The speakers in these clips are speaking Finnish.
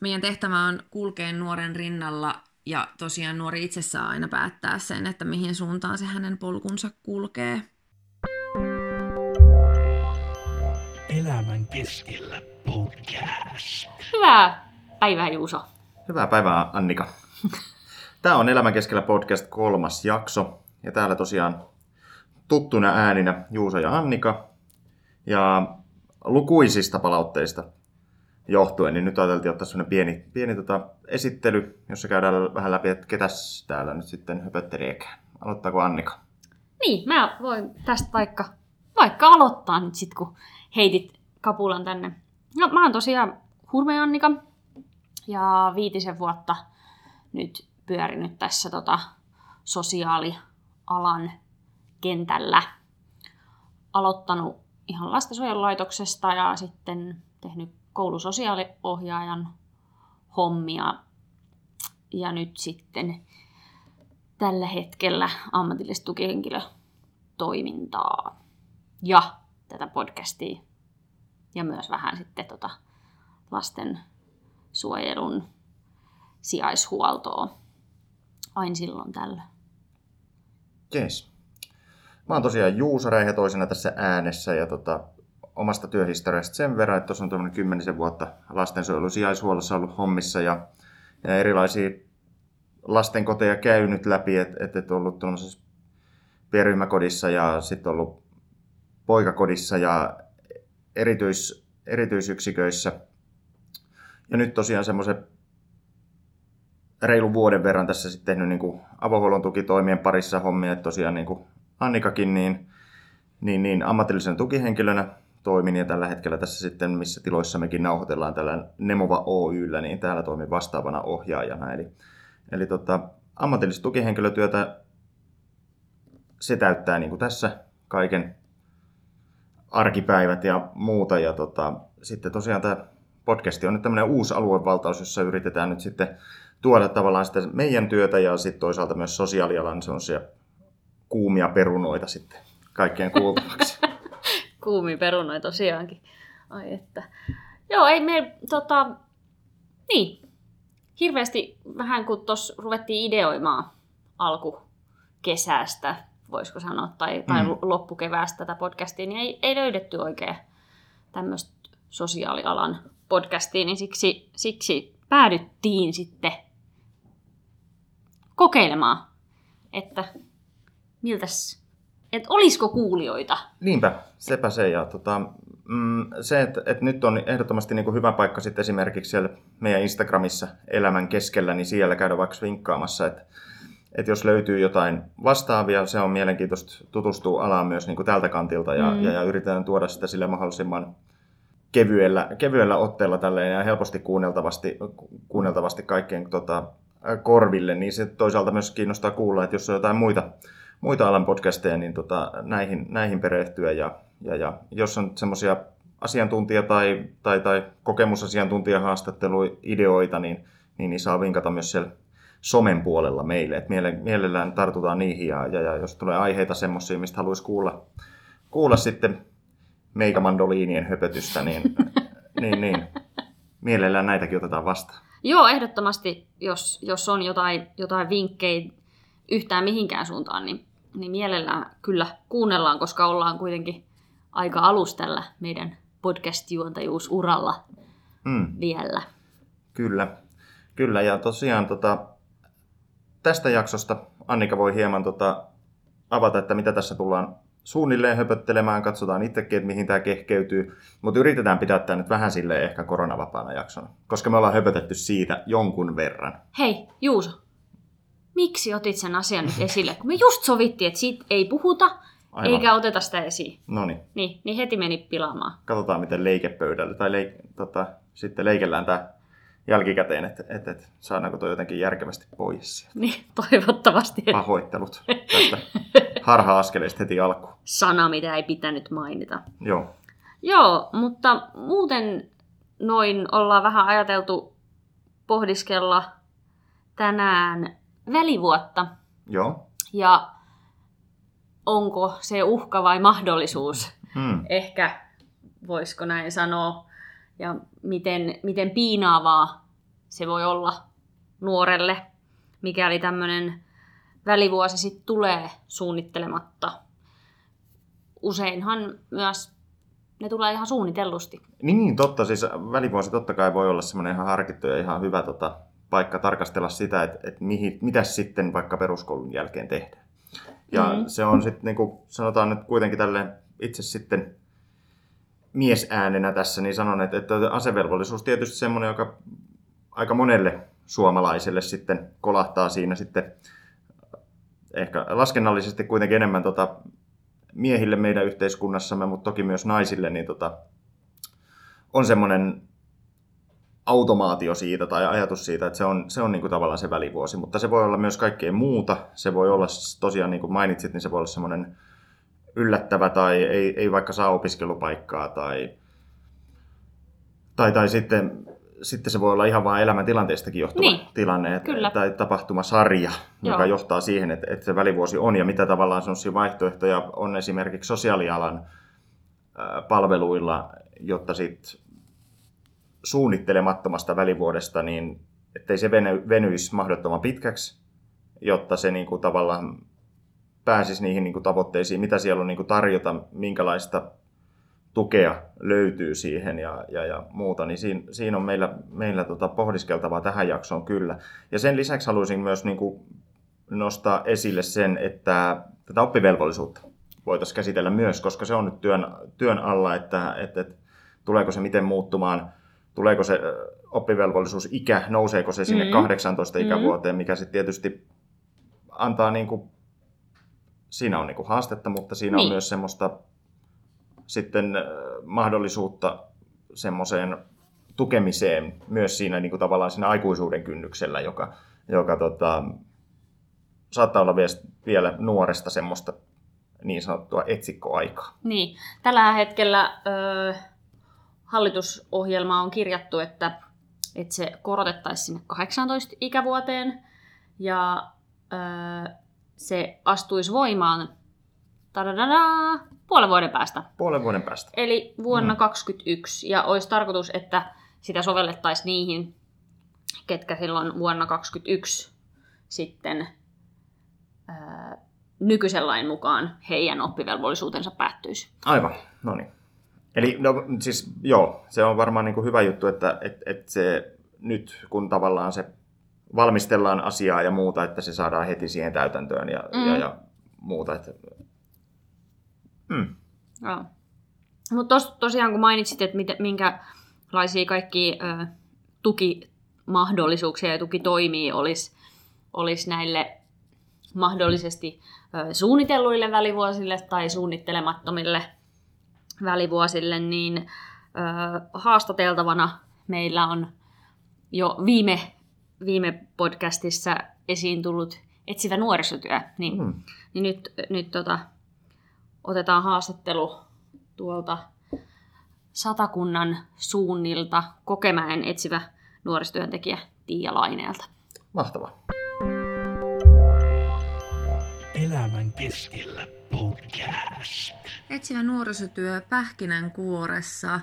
meidän tehtävä on kulkea nuoren rinnalla ja tosiaan nuori itse saa aina päättää sen, että mihin suuntaan se hänen polkunsa kulkee. Elämän keskellä podcast. Hyvää päivää Juuso. Hyvää päivää Annika. Tämä on Elämän keskellä podcast kolmas jakso. Ja täällä tosiaan tuttuna ääninä Juuso ja Annika. Ja lukuisista palautteista johtuen, niin nyt ajateltiin ottaa sellainen pieni, pieni tota esittely, jossa käydään vähän läpi, että ketäs täällä nyt sitten höpötteliekään. Aloittaako Annika? Niin, mä voin tästä vaikka, vaikka aloittaa nyt sit, kun heitit kapulan tänne. No, mä oon tosiaan Hurme Annika ja viitisen vuotta nyt pyörinyt tässä tota, sosiaalialan kentällä. Aloittanut ihan lastensuojelulaitoksesta ja sitten tehnyt koulusosiaaliohjaajan hommia. Ja nyt sitten tällä hetkellä ammatillista tukihenkilötoimintaa ja tätä podcastia ja myös vähän sitten tota lasten suojelun sijaishuoltoa aina silloin tällä. Jees. Mä oon tosiaan Juuso Reihetoisena tässä äänessä ja tota, omasta työhistoriasta sen verran, että tuossa on tuommoinen kymmenisen vuotta lastensuojelun sijaishuollossa ollut hommissa ja, ja erilaisia lastenkoteja käynyt läpi, että et, et ollut tuollaisessa pienryhmäkodissa ja sitten ollut poikakodissa ja erityis, erityisyksiköissä. Ja nyt tosiaan semmoisen reilun vuoden verran tässä sitten tehnyt niin avohuollon tukitoimien parissa hommia, että tosiaan niin kuin Annikakin, niin, niin, niin ammatillisen tukihenkilönä toimin ja tällä hetkellä tässä sitten, missä tiloissa mekin nauhoitellaan tällä Nemova Oyllä, niin täällä toimin vastaavana ohjaajana. Eli, eli tota, ammatillista tukihenkilötyötä, se täyttää niin kuin tässä kaiken arkipäivät ja muuta. Ja tota, sitten tosiaan tämä podcasti on nyt tämmöinen uusi aluevaltaus, jossa yritetään nyt sitten tuoda tavallaan sitä meidän työtä ja sitten toisaalta myös sosiaalialan kuumia perunoita sitten kaikkien kuultavaksi. Kuumi perunoi tosiaankin. Ai että. Joo, ei me tota, niin, hirveästi vähän kun tuossa ruvettiin ideoimaan alkukesästä, voisiko sanoa, tai, tai mm. loppukeväästä tätä podcastia, niin ei, ei löydetty oikein tämmöistä sosiaalialan podcastia, niin siksi, siksi päädyttiin sitten kokeilemaan, että miltäs, että olisiko kuulijoita. Niinpä, sepä se. Ja tota, mm, se, että, että nyt on ehdottomasti niin kuin hyvä paikka sitten esimerkiksi siellä meidän Instagramissa elämän keskellä, niin siellä käydä vaikka vinkkaamassa, että, että jos löytyy jotain vastaavia, se on mielenkiintoista tutustua alaan myös niin kuin tältä kantilta ja, mm. ja, ja yritetään tuoda sitä sille mahdollisimman kevyellä, kevyellä otteella tälleen ja helposti kuunneltavasti, kuunneltavasti kaikkien tota, korville, niin se toisaalta myös kiinnostaa kuulla, että jos on jotain muita, muita alan podcasteja, niin tota, näihin, näihin perehtyä. Ja, ja, ja jos on semmoisia asiantuntija- tai, tai, tai kokemusasiantuntijahaastatteluideoita, niin, niin, niin saa vinkata myös siellä somen puolella meille. Et mielellään tartutaan niihin ja, ja, ja jos tulee aiheita semmoisia, mistä haluaisi kuulla, kuulla sitten meikamandoliinien höpötystä, niin, niin, niin mielellään näitäkin otetaan vastaan. Joo, ehdottomasti, jos, jos on jotain, jotain vinkkejä yhtään mihinkään suuntaan, niin, niin mielellään kyllä kuunnellaan, koska ollaan kuitenkin aika alustella meidän podcast-juontajuusuralla mm. vielä. Kyllä, kyllä. Ja tosiaan tota, tästä jaksosta Annika voi hieman tota, avata, että mitä tässä tullaan suunnilleen höpöttelemään, katsotaan itsekin, että mihin tämä kehkeytyy, mutta yritetään pitää tämä nyt vähän sille ehkä koronavapaana jaksona, koska me ollaan höpötetty siitä jonkun verran. Hei, Juuso, miksi otit sen asian nyt esille? Kun me just sovittiin, että siitä ei puhuta, Aivan. eikä oteta sitä esiin. No niin. Niin heti meni pilaamaan. Katsotaan, miten leikepöydällä, tai leik, tota, sitten leikellään tämä jälkikäteen, että, että, että saadaanko tuo jotenkin järkevästi pois sieltä. Niin, toivottavasti. Pahoittelut tästä harha-askeleista heti alkuun. Sana, mitä ei pitänyt mainita. Joo. Joo, mutta muuten noin ollaan vähän ajateltu pohdiskella tänään välivuotta. Joo. Ja onko se uhka vai mahdollisuus? Hmm. Ehkä voisiko näin sanoa. Ja miten, miten piinaavaa se voi olla nuorelle, mikäli tämmöinen välivuosi sitten tulee suunnittelematta. Useinhan myös ne tulee ihan suunnitellusti. Niin, totta. Siis välivuosi totta kai voi olla semmoinen ihan harkittu ja ihan hyvä tota, paikka tarkastella sitä, että, että mihin, mitä sitten vaikka peruskoulun jälkeen tehdään. Ja mm-hmm. se on sitten, niin kuin sanotaan nyt kuitenkin tälle itse sitten miesäänenä tässä, niin sanon, että, että asevelvollisuus tietysti semmoinen, joka aika monelle suomalaiselle sitten kolahtaa siinä sitten ehkä laskennallisesti kuitenkin enemmän tota miehille meidän yhteiskunnassamme, mutta toki myös naisille, niin tota, on semmoinen automaatio siitä tai ajatus siitä, että se on, se on niin kuin tavallaan se välivuosi, mutta se voi olla myös kaikkea muuta. Se voi olla tosiaan, niin kuin mainitsit, niin se voi olla semmoinen yllättävä tai ei, ei vaikka saa opiskelupaikkaa tai, tai, tai sitten, sitten se voi olla ihan vain elämäntilanteestakin johtuva Niin, tilanne että, kyllä. tai tapahtumasarja, Joo. joka johtaa siihen, että, että se välivuosi on ja mitä tavallaan sellaisia vaihtoehtoja on esimerkiksi sosiaalialan palveluilla, jotta sit suunnittelemattomasta välivuodesta, niin ettei se veny, venyisi mahdottoman pitkäksi, jotta se niin kuin tavallaan pääsisi niihin niin kuin tavoitteisiin, mitä siellä on niin kuin tarjota, minkälaista tukea löytyy siihen ja, ja, ja muuta, niin siinä, siinä on meillä, meillä tota pohdiskeltavaa tähän jaksoon kyllä. Ja sen lisäksi haluaisin myös niin kuin nostaa esille sen, että tätä oppivelvollisuutta voitaisiin käsitellä myös, koska se on nyt työn, työn alla, että, että, että tuleeko se miten muuttumaan, tuleeko se ö, oppivelvollisuusikä, nouseeko se sinne Mm. 18 Mm. ikävuoteen, mikä sitten tietysti antaa niin kuin, siinä on niin kuin haastetta, mutta siinä Niin. on myös semmoista sitten mahdollisuutta semmoiseen tukemiseen myös siinä niin kuin tavallaan siinä aikuisuuden kynnyksellä, joka, joka tota, saattaa olla vielä, nuoresta semmoista niin sanottua etsikkoaikaa. Niin, tällä hetkellä ö, hallitusohjelma on kirjattu, että, että se korotettaisiin sinne 18 ikävuoteen ja ö, se astuisi voimaan tadadadaa, puolen vuoden päästä. Puolen vuoden päästä. Eli vuonna Mm. 2021. Ja olisi tarkoitus, että sitä sovellettaisiin niihin, ketkä silloin vuonna 2021 sitten ää, nykyisen lain mukaan heidän oppivelvollisuutensa päättyisi. Aivan, no niin. Eli no, siis joo, se on varmaan niin kuin hyvä juttu, että et, et se nyt kun tavallaan se valmistellaan asiaa ja muuta, että se saadaan heti siihen täytäntöön ja, Mm. ja, ja muuta. Että, mm. Joo. Mutta tos, tosiaan kun mainitsit, että mitä, minkälaisia kaikki ö, tukimahdollisuuksia ja tukitoimia olisi olis näille mahdollisesti ö, suunnitelluille välivuosille tai suunnittelemattomille välivuosille, niin ö, haastateltavana meillä on jo viime, viime podcastissa esiin tullut etsivä nuorisotyö, niin Mm. niin nyt, nyt tota, otetaan haastattelu tuolta Satakunnan suunnilta Kokemäen etsivä nuorisotyöntekijä Tiia Laineelta. Mahtavaa. Elämän keskellä podcast. Etsivä nuorisotyö Pähkinänkuoressa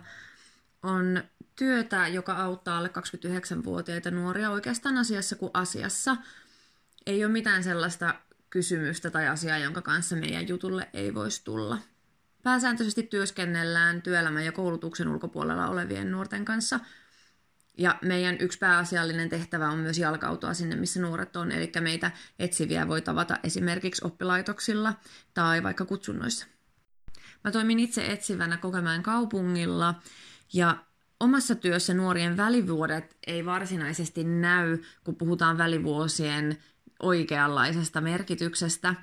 on työtä, joka auttaa alle 29-vuotiaita nuoria oikeastaan asiassa kuin asiassa. Ei ole mitään sellaista kysymystä tai asiaa, jonka kanssa meidän jutulle ei voisi tulla. Pääsääntöisesti työskennellään työelämän ja koulutuksen ulkopuolella olevien nuorten kanssa. Ja meidän yksi pääasiallinen tehtävä on myös jalkautua sinne, missä nuoret on. Eli meitä etsiviä voi tavata esimerkiksi oppilaitoksilla tai vaikka kutsunnoissa. Mä toimin itse etsivänä Kokemäen kaupungilla ja omassa työssä nuorien välivuodet ei varsinaisesti näy, kun puhutaan välivuosien oikeanlaisesta merkityksestä.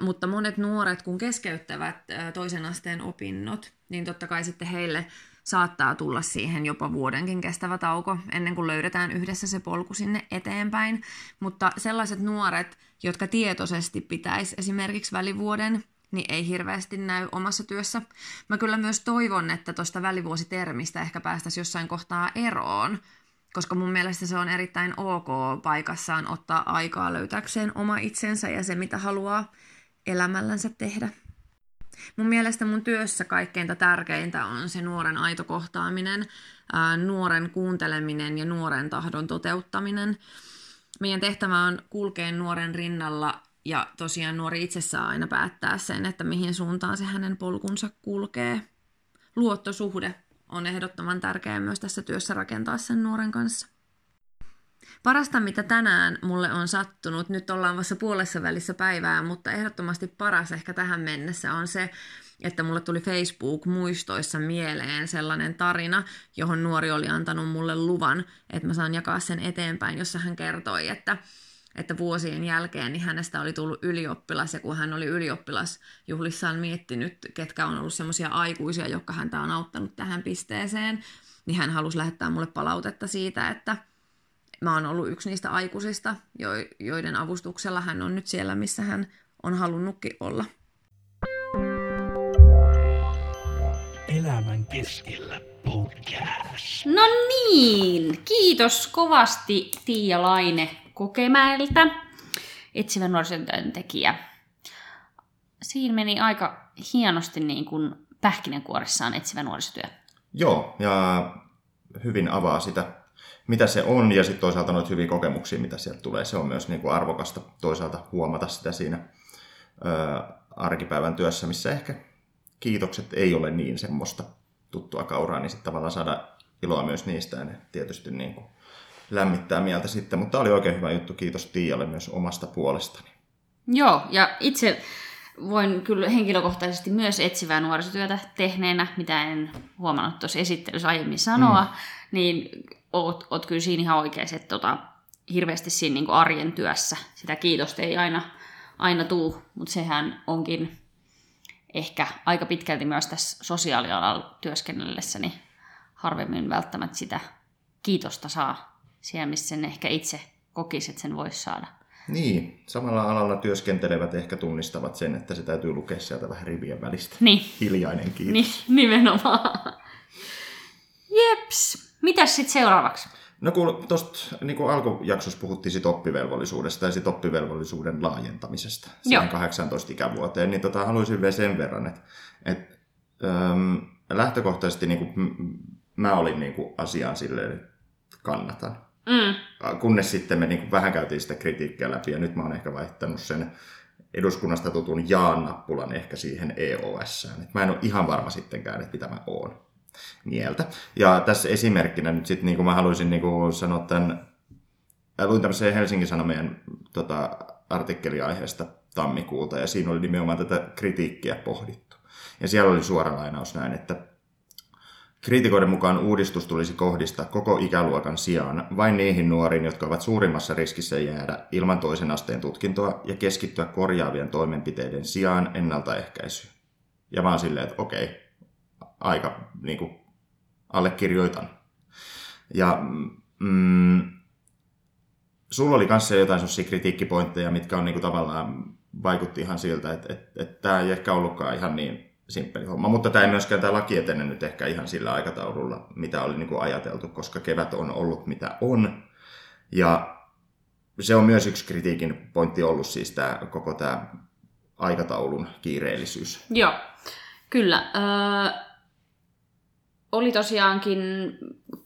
Mutta monet nuoret, kun keskeyttävät toisen asteen opinnot, niin totta kai sitten heille saattaa tulla siihen jopa vuodenkin kestävä tauko ennen kuin löydetään yhdessä se polku sinne eteenpäin. Mutta sellaiset nuoret, jotka tietoisesti pitäisi esimerkiksi välivuoden, niin ei hirveästi näy omassa työssä. Mä kyllä myös toivon, että tuosta välivuositermistä ehkä päästäisiin jossain kohtaa eroon, koska mun mielestä se on erittäin ok paikassaan ottaa aikaa löytääkseen oma itsensä ja se, mitä haluaa elämällänsä tehdä. Mun mielestä mun työssä kaikkeinta tärkeintä on se nuoren aito kohtaaminen, nuoren kuunteleminen ja nuoren tahdon toteuttaminen. Meidän tehtävä on kulkea nuoren rinnalla ja tosiaan nuori itse saa aina päättää sen, että mihin suuntaan se hänen polkunsa kulkee. Luottosuhde on ehdottoman tärkeää myös tässä työssä rakentaa sen nuoren kanssa. Parasta, mitä tänään mulle on sattunut, nyt ollaan vasta puolessa välissä päivää, mutta ehdottomasti paras ehkä tähän mennessä on se, että mulle tuli Facebook-muistoissa mieleen sellainen tarina, johon nuori oli antanut mulle luvan, että mä saan jakaa sen eteenpäin, jossa hän kertoi, että että vuosien jälkeen niin hänestä oli tullut ylioppilas. Ja kun hän oli ylioppilasjuhlissaan miettinyt, ketkä on ollut semmoisia aikuisia, jotka häntä on auttanut tähän pisteeseen, niin hän halusi lähettää mulle palautetta siitä, että mä oon ollut yksi niistä aikuisista, joiden avustuksella hän on nyt siellä, missä hän on halunnutkin olla. Elämän keskellä podcast. No niin, kiitos kovasti Tiia Laine Kokemäeltä, etsivä nuorisotyöntekijä. Siinä meni aika hienosti niin kuin pähkinänkuoressaan etsivä nuorisotyö. Joo, ja hyvin avaa sitä, mitä se on, ja sitten toisaalta noita hyviä kokemuksia, mitä sieltä tulee. Se on myös niin kuin arvokasta toisaalta huomata sitä siinä ö, arkipäivän työssä, missä ehkä kiitokset ei ole niin semmoista tuttua kauraa, niin sitten tavallaan saada iloa myös niistä, ja ne tietysti niin kuin lämmittää mieltä sitten. Mutta tämä oli oikein hyvä juttu. Kiitos Tiialle myös omasta puolestani. Joo, ja itse voin kyllä henkilökohtaisesti myös etsivää nuorisotyötä tehneenä, mitä en huomannut tuossa esittelyssä aiemmin sanoa, mm. niin oot, oot kyllä siinä ihan oikeassa, että tota, hirveästi siinä niin arjen työssä sitä kiitosta ei aina, aina tuu, mutta sehän onkin ehkä aika pitkälti myös tässä sosiaalialalla työskennellessä, niin harvemmin välttämättä sitä kiitosta saa siellä, missä sen ehkä itse kokisi, että sen voisi saada. Niin, samalla alalla työskentelevät ehkä tunnistavat sen, että se täytyy lukea sieltä vähän rivien välistä. Niin. Hiljainen kiitos. Niin, nimenomaan. Jeps. Mitäs sitten seuraavaksi? No kun tuosta niin alkujaksossa puhuttiin sit oppivelvollisuudesta ja sit oppivelvollisuuden laajentamisesta siihen 18 ikävuoteen, niin tota, haluaisin vielä sen verran, että, että ähm, lähtökohtaisesti niin kuin, mä olin niin kuin, asiaan silleen, että kannatan. Mm. Kunnes sitten me niin kuin, vähän käytiin sitä kritiikkiä läpi ja nyt mä oon ehkä vaihtanut sen eduskunnasta tutun jaan-nappulan ehkä siihen EOS. mä en ole ihan varma sittenkään, että mitä mä oon mieltä. Ja tässä esimerkkinä nyt sitten niin kuin mä haluaisin niin kuin sanoa tämän, luin tämmöisen Helsingin Sanomien tota, artikkeliaiheesta tammikuulta, ja siinä oli nimenomaan tätä kritiikkiä pohdittu. Ja siellä oli suora lainaus näin, että Kriitikoiden mukaan uudistus tulisi kohdistaa koko ikäluokan sijaan vain niihin nuoriin, jotka ovat suurimmassa riskissä jäädä ilman toisen asteen tutkintoa ja keskittyä korjaavien toimenpiteiden sijaan ennaltaehkäisyyn. Ja vaan silleen, että okei, aika niin kuin, allekirjoitan. Ja mm, sulla oli kanssa jotain sellaisia kritiikkipointteja, mitkä on niin kuin, tavallaan vaikutti ihan siltä, että, että, että tämä ei ehkä ollutkaan ihan niin simppeli homma. Mutta tämä ei myöskään tämä laki etene nyt ehkä ihan sillä aikataululla, mitä oli niin kuin ajateltu, koska kevät on ollut mitä on. Ja se on myös yksi kritiikin pointti ollut siis tämä, koko tämä aikataulun kiireellisyys. Joo, kyllä. Öö, oli tosiaankin,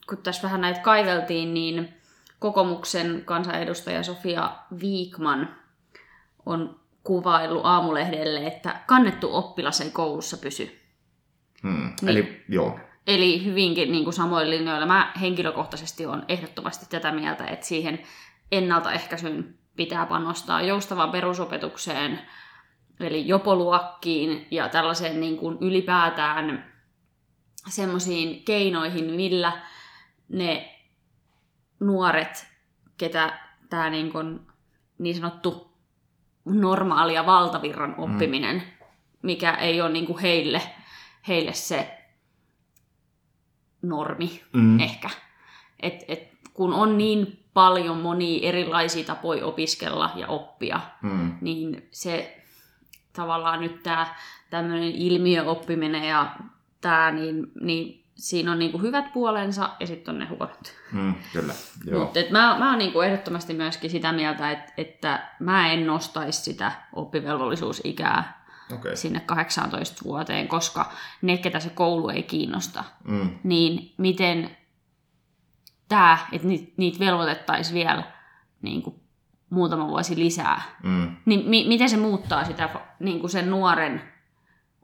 kun tässä vähän näitä kaiveltiin, niin kokomuksen kansanedustaja Sofia Viikman on kuvaillut aamulehdelle, että kannettu oppilas ei koulussa pysy. Hmm. Niin. Eli joo. Eli hyvinkin niin kuin samoin linjoilla. Mä henkilökohtaisesti on ehdottomasti tätä mieltä, että siihen ennaltaehkäisyyn pitää panostaa joustavaan perusopetukseen, eli jopoluokkiin ja tällaiseen niin kuin ylipäätään semmoisiin keinoihin, millä ne nuoret, ketä tämä niin, kuin, niin sanottu normaali ja valtavirran mm. oppiminen, mm. mikä ei ole niin kuin heille, heille se normi mm. ehkä. Et, et, kun on niin paljon monia erilaisia tapoja opiskella ja oppia, mm. niin se tavallaan nyt tämä tämmöinen ilmiöoppiminen ja tämä, niin, niin siinä on niinku hyvät puolensa ja sitten on ne huonot. Mm, kyllä, joo. Mut, et mä, mä oon niinku ehdottomasti myöskin sitä mieltä, että, että mä en nostaisi sitä oppivelvollisuusikää Okei. sinne 18 vuoteen, koska ne, ketä se koulu ei kiinnosta, Mm. niin miten tämä, että niitä niit velvoitettaisiin vielä niin kuin muutama vuosi lisää, Mm. niin mi- miten se muuttaa sitä niin kuin sen nuoren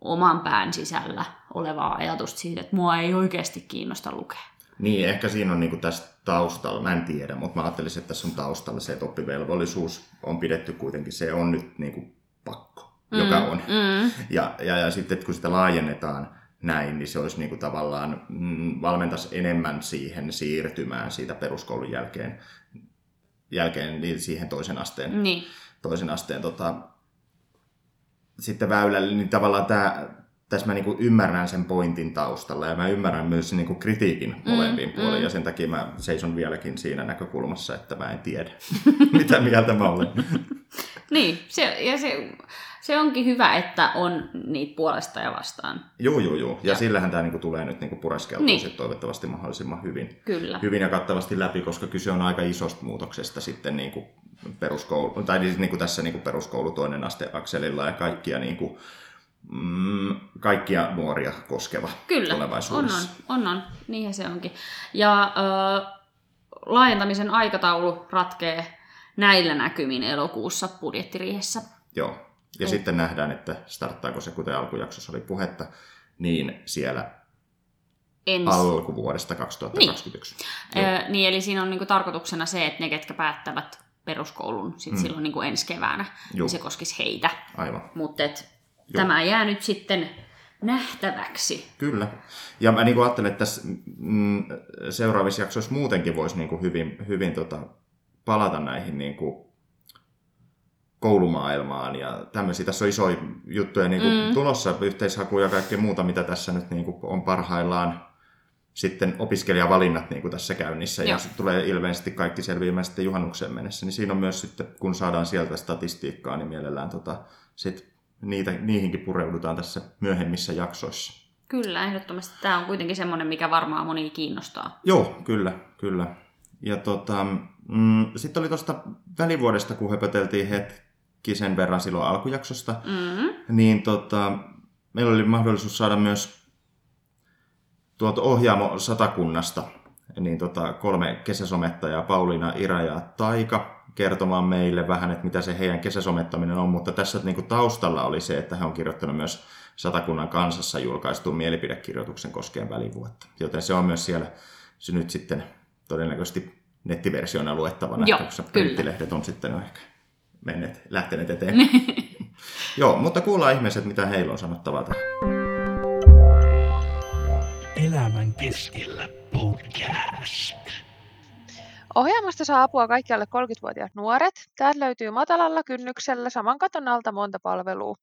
oman pään sisällä olevaa ajatusta siitä, että mua ei oikeasti kiinnosta lukea. Niin, ehkä siinä on niinku tästä taustalla, mä en tiedä, mutta mä ajattelisin, että tässä on taustalla se, että oppivelvollisuus on pidetty kuitenkin, se on nyt niinku pakko, mm, joka on. Mm, Ja, ja, ja sitten että kun sitä laajennetaan näin, niin se olisi niinku tavallaan mm, valmentaisi enemmän siihen siirtymään siitä peruskoulun jälkeen, jälkeen niin siihen toisen asteen, niin, toisen asteen tota, sitten väylälle, niin tavallaan tämä, tässä mä niinku ymmärrän sen pointin taustalla ja mä ymmärrän myös sen niinku kritiikin molempiin mm. puoliin ja sen takia mä seison vieläkin siinä näkökulmassa, että mä en tiedä, mitä mieltä mä olen. niin. Se, ja se, se onkin hyvä, että on niitä puolesta ja vastaan. Joo, joo, joo. Ja Joo. sillähän tämä niinku tulee nyt niinku pureskeltua Niin. sit toivottavasti mahdollisimman hyvin. Kyllä. hyvin ja kattavasti läpi, koska kyse on aika isosta muutoksesta sitten niin kuin peruskoulu, tai siis niin kuin tässä niin kuin peruskoulu toinen aste akselilla ja kaikkia, niin kuin, mm, kaikkia nuoria koskeva Kyllä, on tulevaisuudessa. on, on, on. Niinhän se onkin. Ja ö, laajentamisen aikataulu ratkee näillä näkymin elokuussa budjettiriihessä. Joo. Ja Ei. sitten nähdään, että starttaako se, kuten alkujaksossa oli puhetta, niin siellä Ensi. alkuvuodesta 2021. Joo. Ö, niin, eli siinä on niinku tarkoituksena se, että ne, ketkä päättävät peruskoulun sit Mm. silloin niinku ensi keväänä, niin se koskisi heitä. Aivan. Mutta Joo. tämä jää nyt sitten nähtäväksi. Kyllä. Ja mä niin ajattelen, että tässä mm, seuraavissa jaksoissa muutenkin voisi niin hyvin, hyvin tota, palata näihin niin kuin koulumaailmaan ja tämmöisiä. Tässä on isoja juttuja niin kuin Mm. tulossa, yhteishakuja ja kaikkea muuta, mitä tässä nyt niin kuin on parhaillaan sitten opiskelijavalinnat niin kuin tässä käynnissä Joo. ja sitten tulee ilmeisesti kaikki selviämään sitten juhannukseen mennessä, niin siinä on myös sitten, kun saadaan sieltä statistiikkaa, niin mielellään tota, sit niitä, niihinkin pureudutaan tässä myöhemmissä jaksoissa. Kyllä, ehdottomasti. Tämä on kuitenkin semmoinen, mikä varmaan moni kiinnostaa. Joo, kyllä, kyllä. Ja tota, mm, sitten oli tuosta välivuodesta, kun höpöteltiin hetki sen verran silloin alkujaksosta, Mm. niin tota, meillä oli mahdollisuus saada myös tuolta Ohjaamo Satakunnasta niin tota, kolme kesäsomettajaa, Pauliina, Ira ja Taika, kertomaan meille vähän, että mitä se heidän kesäsomettaminen on, mutta tässä niin kuin taustalla oli se, että he on kirjoittanut myös Satakunnan kansassa julkaistun mielipidekirjoituksen koskien välivuotta. Joten se on myös siellä se nyt sitten todennäköisesti nettiversiona luettavana, Joo, koska kyllä. printtilehdet on sitten ehkä menneet, lähteneet eteen. Joo, mutta kuullaan ihmiset, mitä heillä on sanottavaa tähän. Elämän keskellä podcast. Ohjelmasta saa apua kaikkialle 30-vuotiaat nuoret. Täältä löytyy matalalla kynnyksellä saman katon alta monta palvelua.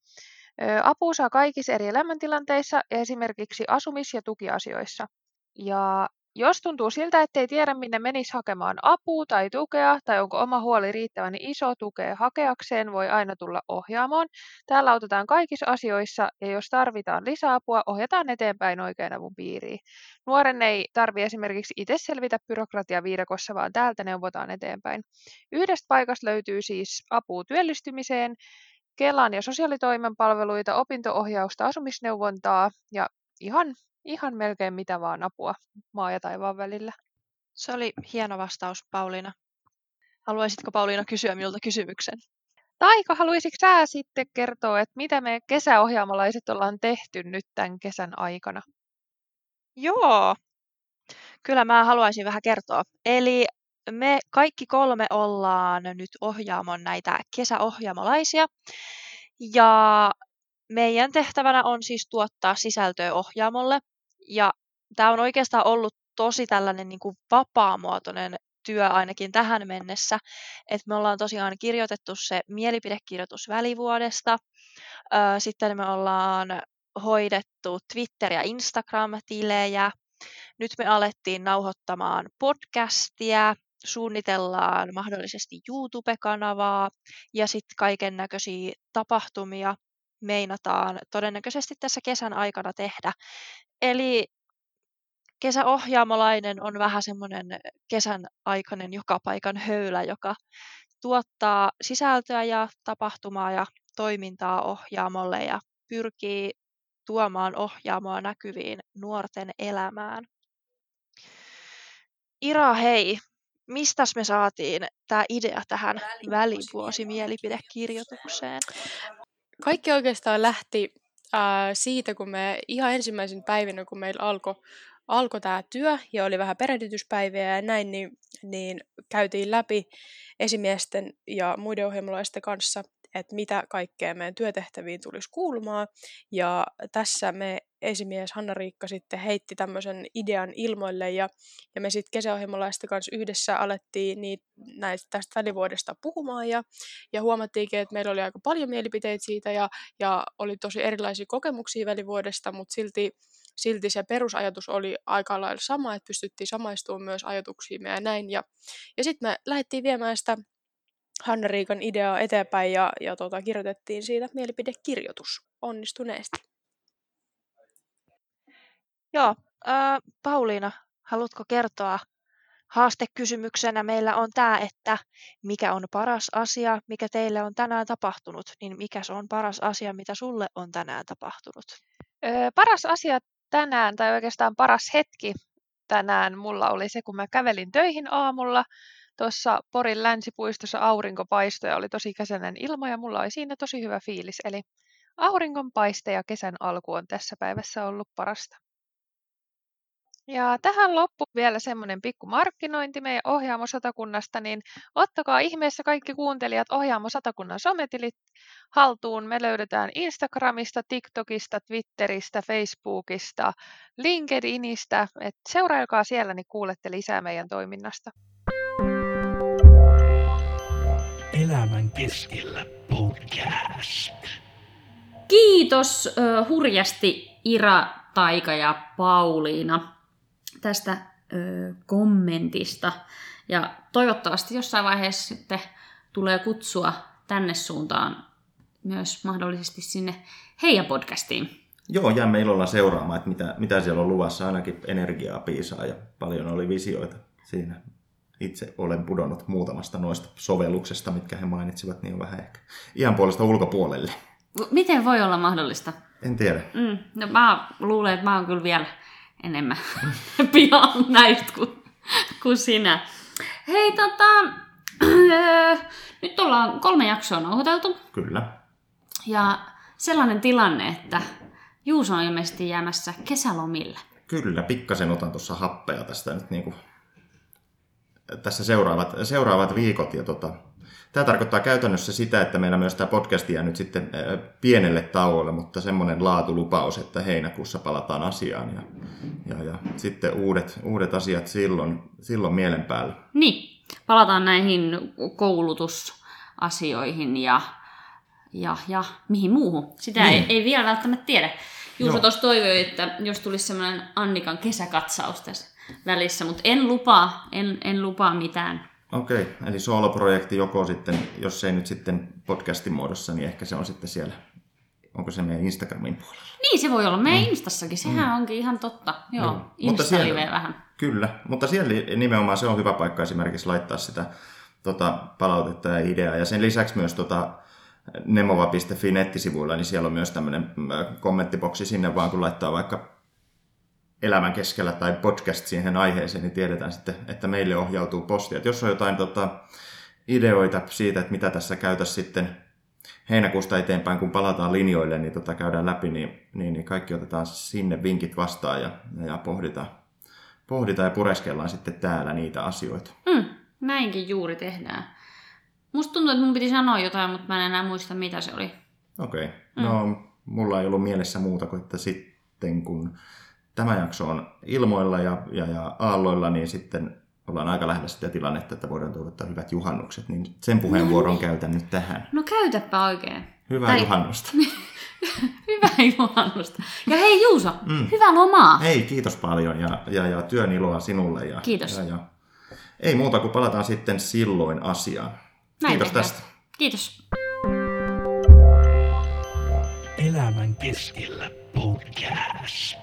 Apua saa kaikissa eri elämäntilanteissa, esimerkiksi asumis- ja tukiasioissa. Ja jos tuntuu siltä, ettei tiedä minne menisi hakemaan apua tai tukea, tai onko oma huoli riittävän iso tukea hakeakseen, voi aina tulla ohjaamoon. Täällä autetaan kaikissa asioissa, ja jos tarvitaan lisäapua, ohjataan eteenpäin oikean avun piiriin. Nuoren ei tarvi esimerkiksi itse selvitä byrokratiaviidakossa, vaan täältä neuvotaan eteenpäin. Yhdestä paikasta löytyy siis apua työllistymiseen, Kelan ja sosiaalitoimen palveluita, opinto-ohjausta, asumisneuvontaa ja ihan, ihan melkein mitä vaan apua maa ja taivaan välillä. Se oli hieno vastaus, Pauliina. Haluaisitko Pauliina kysyä minulta kysymyksen? Taika, haluaisitko sä sitten kertoa, että mitä me kesäohjaamalaiset ollaan tehty nyt tämän kesän aikana? Joo, kyllä mä haluaisin vähän kertoa. Eli me kaikki kolme ollaan nyt ohjaamon näitä kesäohjaamolaisia. Ja meidän tehtävänä on siis tuottaa sisältöä ohjaamolle. Ja tämä on oikeastaan ollut tosi tällainen niin kuin vapaamuotoinen työ ainakin tähän mennessä. että me ollaan tosiaan kirjoitettu se mielipidekirjoitus välivuodesta. Sitten me ollaan hoidettu Twitter- ja Instagram-tilejä. Nyt me alettiin nauhoittamaan podcastia, suunnitellaan mahdollisesti YouTube-kanavaa ja sitten kaiken näköisiä tapahtumia meinataan todennäköisesti tässä kesän aikana tehdä. Eli kesäohjaamolainen on vähän semmoinen kesän aikainen joka paikan höylä, joka tuottaa sisältöä ja tapahtumaa ja toimintaa ohjaamolle ja pyrkii tuomaan ohjaamoa näkyviin nuorten elämään. Ira, hei, mistäs me saatiin tämä idea tähän välivuosimielipidekirjoitukseen? Kaikki oikeastaan lähti ää, siitä, kun me ihan ensimmäisen päivinä, kun meillä alkoi alko tämä työ ja oli vähän perehdytyspäiviä ja näin, niin, niin käytiin läpi esimiesten ja muiden ohjelmalaisten kanssa että mitä kaikkea meidän työtehtäviin tulisi kuulumaan. Ja tässä me esimies Hanna-Riikka sitten heitti tämmöisen idean ilmoille ja, ja me sitten kesäohjelmalaisten kanssa yhdessä alettiin niitä, näistä tästä välivuodesta puhumaan ja, ja huomattiinkin, että meillä oli aika paljon mielipiteitä siitä ja, ja oli tosi erilaisia kokemuksia välivuodesta, mutta silti, silti se perusajatus oli aika lailla sama, että pystyttiin samaistumaan myös ajatuksiin ja näin. Ja, ja sitten me lähdettiin viemään sitä Hanna-Riikan ideaa eteenpäin ja, ja tota, kirjoitettiin siitä mielipidekirjoitus onnistuneesti. Joo, äh, Pauliina, haluatko kertoa haastekysymyksenä meillä on tämä, että mikä on paras asia, mikä teille on tänään tapahtunut, niin mikä se on paras asia, mitä sulle on tänään tapahtunut? Öö, paras asia tänään, tai oikeastaan paras hetki tänään mulla oli se, kun mä kävelin töihin aamulla tuossa Porin länsipuistossa aurinko paistoi ja oli tosi kesäinen ilma ja mulla oli siinä tosi hyvä fiilis. Eli auringonpaiste ja kesän alku on tässä päivässä ollut parasta. Ja tähän loppu vielä semmoinen pikku markkinointi meidän Ohjaamo Satakunnasta, niin ottakaa ihmeessä kaikki kuuntelijat Ohjaamo Satakunnan sometilit haltuun. Me löydetään Instagramista, TikTokista, Twitteristä, Facebookista, LinkedInistä. Et seuraakaa siellä, niin kuulette lisää meidän toiminnasta. Elämän keskellä podcast. Kiitos uh, hurjasti Ira, Taika ja Pauliina tästä uh, kommentista. Ja toivottavasti jossain vaiheessa sitten tulee kutsua tänne suuntaan myös mahdollisesti sinne heidän podcastiin. Joo, jäämme ilolla seuraamaan, että mitä, mitä siellä on luvassa. Ainakin energiaa piisaa ja paljon oli visioita siinä itse olen pudonnut muutamasta noista sovelluksesta, mitkä he mainitsivat, niin on vähän ehkä ihan puolesta ulkopuolelle. Miten voi olla mahdollista? En tiedä. Mm, no mä luulen, että mä oon kyllä vielä enemmän pian näistä kuin, kuin sinä. Hei, tota, nyt ollaan kolme jaksoa nauhoiteltu. Kyllä. Ja sellainen tilanne, että Juuso on ilmeisesti jäämässä kesälomille. Kyllä, pikkasen otan tuossa happea tästä nyt niin kuin tässä seuraavat, seuraavat viikot. Ja tota, tämä tarkoittaa käytännössä sitä, että meillä myös tämä podcast jää nyt sitten pienelle tauolle, mutta semmoinen laatulupaus, että heinäkuussa palataan asiaan ja, ja, ja sitten uudet, uudet asiat silloin, silloin mielen päällä. Niin, palataan näihin koulutusasioihin ja, ja, ja mihin muuhun. Sitä niin. ei, ei vielä välttämättä tiedä. Juuso tuossa toivoi, että jos tulisi semmoinen Annikan kesäkatsaus tässä välissä, mutta en lupaa, en, en lupaa mitään. Okei, okay. eli soloprojekti joko sitten, jos ei nyt sitten podcastin muodossa, niin ehkä se on sitten siellä, onko se meidän Instagramin puolella? Niin, se voi olla meidän mm. Instassakin, sehän mm. onkin ihan totta. Joo, mm. Insta siellä, vähän. Kyllä, mutta siellä nimenomaan se on hyvä paikka esimerkiksi laittaa sitä tota, palautetta ja ideaa. Ja sen lisäksi myös tota, nemova.fi nettisivuilla, niin siellä on myös tämmöinen kommenttiboksi sinne vaan, kun laittaa vaikka elämän keskellä tai podcast siihen aiheeseen, niin tiedetään sitten, että meille ohjautuu postia. Et jos on jotain tota, ideoita siitä, että mitä tässä käytäisiin sitten heinäkuusta eteenpäin, kun palataan linjoille, niin tota käydään läpi, niin, niin, niin kaikki otetaan sinne vinkit vastaan ja, ja pohditaan, pohditaan ja pureskellaan sitten täällä niitä asioita. Mm, näinkin juuri tehdään. Musta tuntuu, että mun piti sanoa jotain, mutta mä en enää muista, mitä se oli. Okei. Okay. Mm. No, mulla ei ollut mielessä muuta kuin, että sitten kun tämä jakso on ilmoilla ja, ja, ja aalloilla, niin sitten ollaan aika lähellä sitä tilannetta, että voidaan toivottaa hyvät juhannukset, niin sen puheenvuoron no, käytän nyt tähän. No käytäpä oikein. Hyvää tai... juhannusta. hyvää juhannusta. Ja hei Juuso, mm. hyvää lomaa. Hei, kiitos paljon ja, ja, ja työn iloa sinulle. Ja, kiitos. Ja, ja. Ei muuta kuin palataan sitten silloin asiaan. Näin kiitos tehdään. tästä. Kiitos. Elämän keskellä podcast.